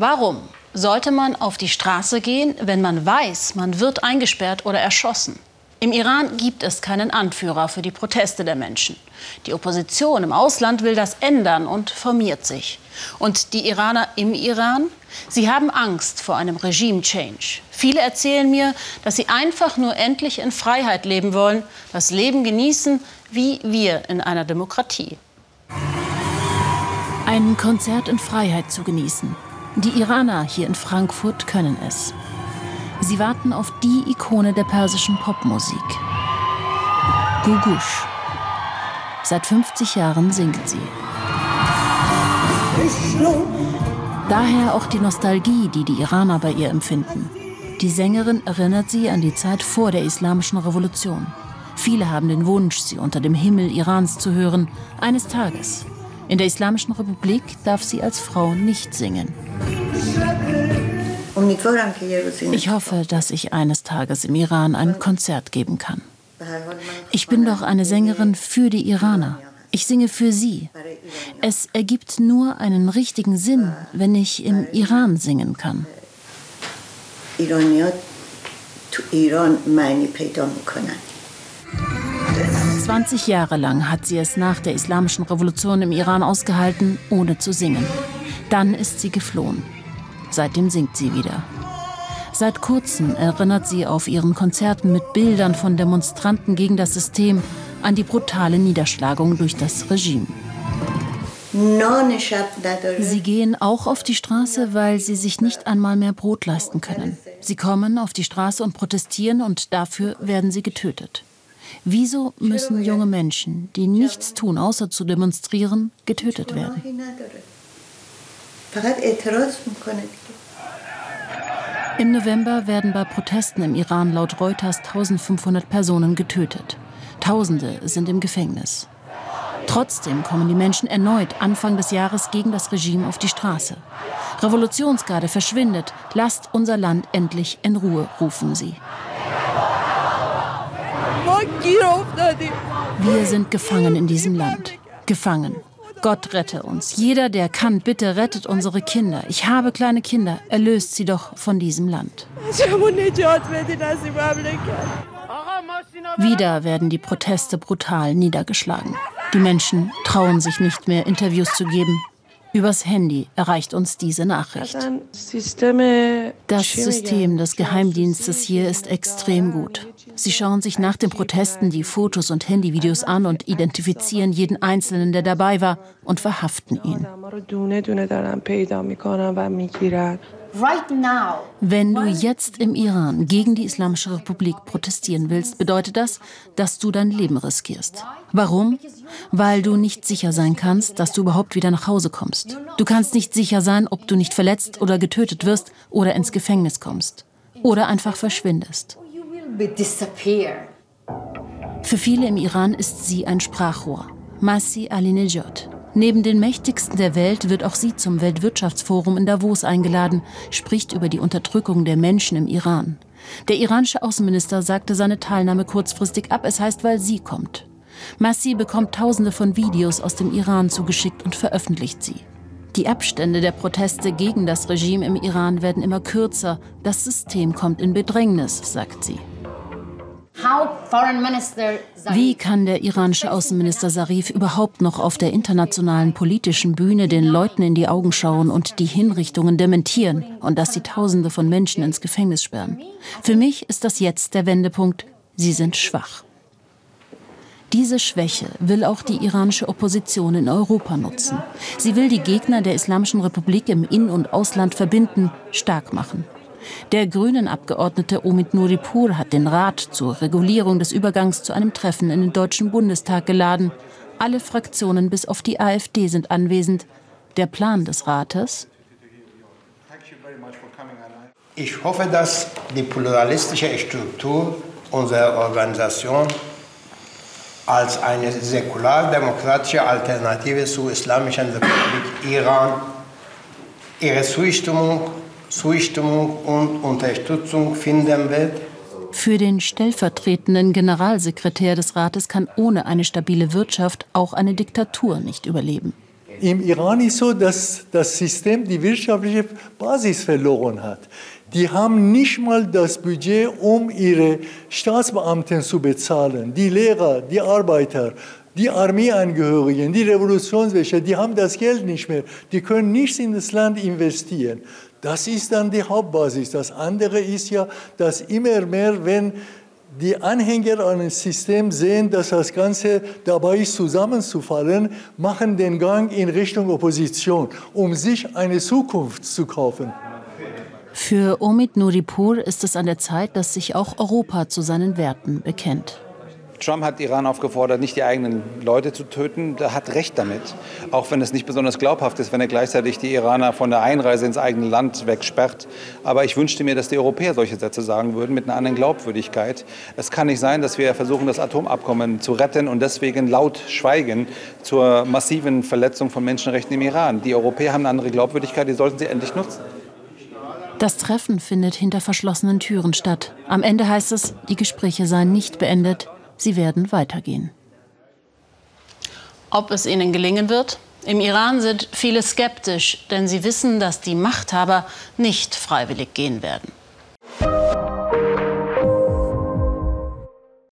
Warum sollte man auf die Straße gehen, wenn man weiß, man wird eingesperrt oder erschossen? Im Iran gibt es keinen Anführer für die Proteste der Menschen. Die Opposition im Ausland will das ändern und formiert sich. Und die Iraner im Iran? Sie haben Angst vor einem Regime-Change. Viele erzählen mir, dass sie einfach nur endlich in Freiheit leben wollen, das Leben genießen, wie wir in einer Demokratie. Ein Konzert in Freiheit zu genießen. Die Iraner hier in Frankfurt können es. Sie warten auf die Ikone der persischen Popmusik. Gugush. Seit 50 Jahren singt sie. Daher auch die Nostalgie, die die Iraner bei ihr empfinden. Die Sängerin erinnert sie an die Zeit vor der Islamischen Revolution. Viele haben den Wunsch, sie unter dem Himmel Irans zu hören, eines Tages. In der Islamischen Republik darf sie als Frau nicht singen. Ich hoffe, dass ich eines Tages im Iran ein Konzert geben kann. Ich bin doch eine Sängerin für die Iraner. Ich singe für sie. Es ergibt nur einen richtigen Sinn, wenn ich im Iran singen kann. 20 Jahre lang hat sie es nach der Islamischen Revolution im Iran ausgehalten, ohne zu singen. Dann ist sie geflohen. Seitdem singt sie wieder. Seit kurzem erinnert sie auf ihren Konzerten mit Bildern von Demonstranten gegen das System an die brutale Niederschlagung durch das Regime. Sie gehen auch auf die Straße, weil sie sich nicht einmal mehr Brot leisten können. Sie kommen auf die Straße und protestieren und dafür werden sie getötet. Wieso müssen junge Menschen, die nichts tun, außer zu demonstrieren, getötet werden? Im November werden bei Protesten im Iran laut Reuters 1500 Personen getötet. Tausende sind im Gefängnis. Trotzdem kommen die Menschen erneut Anfang des Jahres gegen das Regime auf die Straße. Revolutionsgarde verschwindet, lasst unser Land endlich in Ruhe, rufen sie. Wir sind gefangen in diesem Land. Gefangen. Gott rette uns. Jeder, der kann, bitte rettet unsere Kinder. Ich habe kleine Kinder. Erlöst sie doch von diesem Land. Wieder werden die Proteste brutal niedergeschlagen. Die Menschen trauen sich nicht mehr, Interviews zu geben. Übers Handy erreicht uns diese Nachricht. Das System des Geheimdienstes hier ist extrem gut. Sie schauen sich nach den Protesten die Fotos und Handyvideos an und identifizieren jeden Einzelnen, der dabei war, und verhaften ihn. Wenn du jetzt im Iran gegen die Islamische Republik protestieren willst, bedeutet das, dass du dein Leben riskierst. Warum? Weil du nicht sicher sein kannst, dass du überhaupt wieder nach Hause kommst. Du kannst nicht sicher sein, ob du nicht verletzt oder getötet wirst oder ins Gefängnis kommst. Oder einfach verschwindest. Für viele im Iran ist sie ein Sprachrohr. Masih Alinejad. Neben den mächtigsten der Welt wird auch sie zum Weltwirtschaftsforum in Davos eingeladen, spricht über die Unterdrückung der Menschen im Iran. Der iranische Außenminister sagte seine Teilnahme kurzfristig ab, es heißt, weil sie kommt. Massi bekommt tausende von Videos aus dem Iran zugeschickt und veröffentlicht sie. Die Abstände der Proteste gegen das Regime im Iran werden immer kürzer. Das System kommt in Bedrängnis, sagt sie. Wie kann der iranische Außenminister Zarif überhaupt noch auf der internationalen politischen Bühne den Leuten in die Augen schauen und die Hinrichtungen dementieren und dass sie Tausende von Menschen ins Gefängnis sperren? Für mich ist das jetzt der Wendepunkt. Sie sind schwach. Diese Schwäche will auch die iranische Opposition in Europa nutzen. Sie will die Gegner der Islamischen Republik im In- und Ausland verbinden, stark machen. Der Grünen-Abgeordnete Omid Nuripur hat den Rat zur Regulierung des Übergangs zu einem Treffen in den Deutschen Bundestag geladen. Alle Fraktionen bis auf die AfD sind anwesend. Der Plan des Rates? Ich hoffe, dass die pluralistische Struktur unserer Organisation als eine säkular-demokratische Alternative zur Islamischen Republik Iran ihre Zustimmung Zustimmung und Unterstützung finden wird. Für den stellvertretenden Generalsekretär des Rates kann ohne eine stabile Wirtschaft auch eine Diktatur nicht überleben. Im Iran ist so, dass das System die wirtschaftliche Basis verloren hat. Die haben nicht mal das Budget, um ihre Staatsbeamten zu bezahlen. Die Lehrer, die Arbeiter, die Armeeangehörigen, die Revolutionswächter, die haben das Geld nicht mehr. Die können nichts in das Land investieren. Das ist dann die Hauptbasis. Das andere ist ja, dass immer mehr, wenn die Anhänger eines Systems sehen, dass das Ganze dabei ist, zusammenzufallen, machen den Gang in Richtung Opposition, um sich eine Zukunft zu kaufen. Für Omid Nuripur ist es an der Zeit, dass sich auch Europa zu seinen Werten bekennt. Trump hat Iran aufgefordert, nicht die eigenen Leute zu töten. Er hat recht damit. Auch wenn es nicht besonders glaubhaft ist, wenn er gleichzeitig die Iraner von der Einreise ins eigene Land wegsperrt. Aber ich wünschte mir, dass die Europäer solche Sätze sagen würden mit einer anderen Glaubwürdigkeit. Es kann nicht sein, dass wir versuchen, das Atomabkommen zu retten und deswegen laut schweigen zur massiven Verletzung von Menschenrechten im Iran. Die Europäer haben eine andere Glaubwürdigkeit, die sollten sie endlich nutzen. Das Treffen findet hinter verschlossenen Türen statt. Am Ende heißt es, die Gespräche seien nicht beendet, sie werden weitergehen. Ob es ihnen gelingen wird? Im Iran sind viele skeptisch, denn sie wissen, dass die Machthaber nicht freiwillig gehen werden.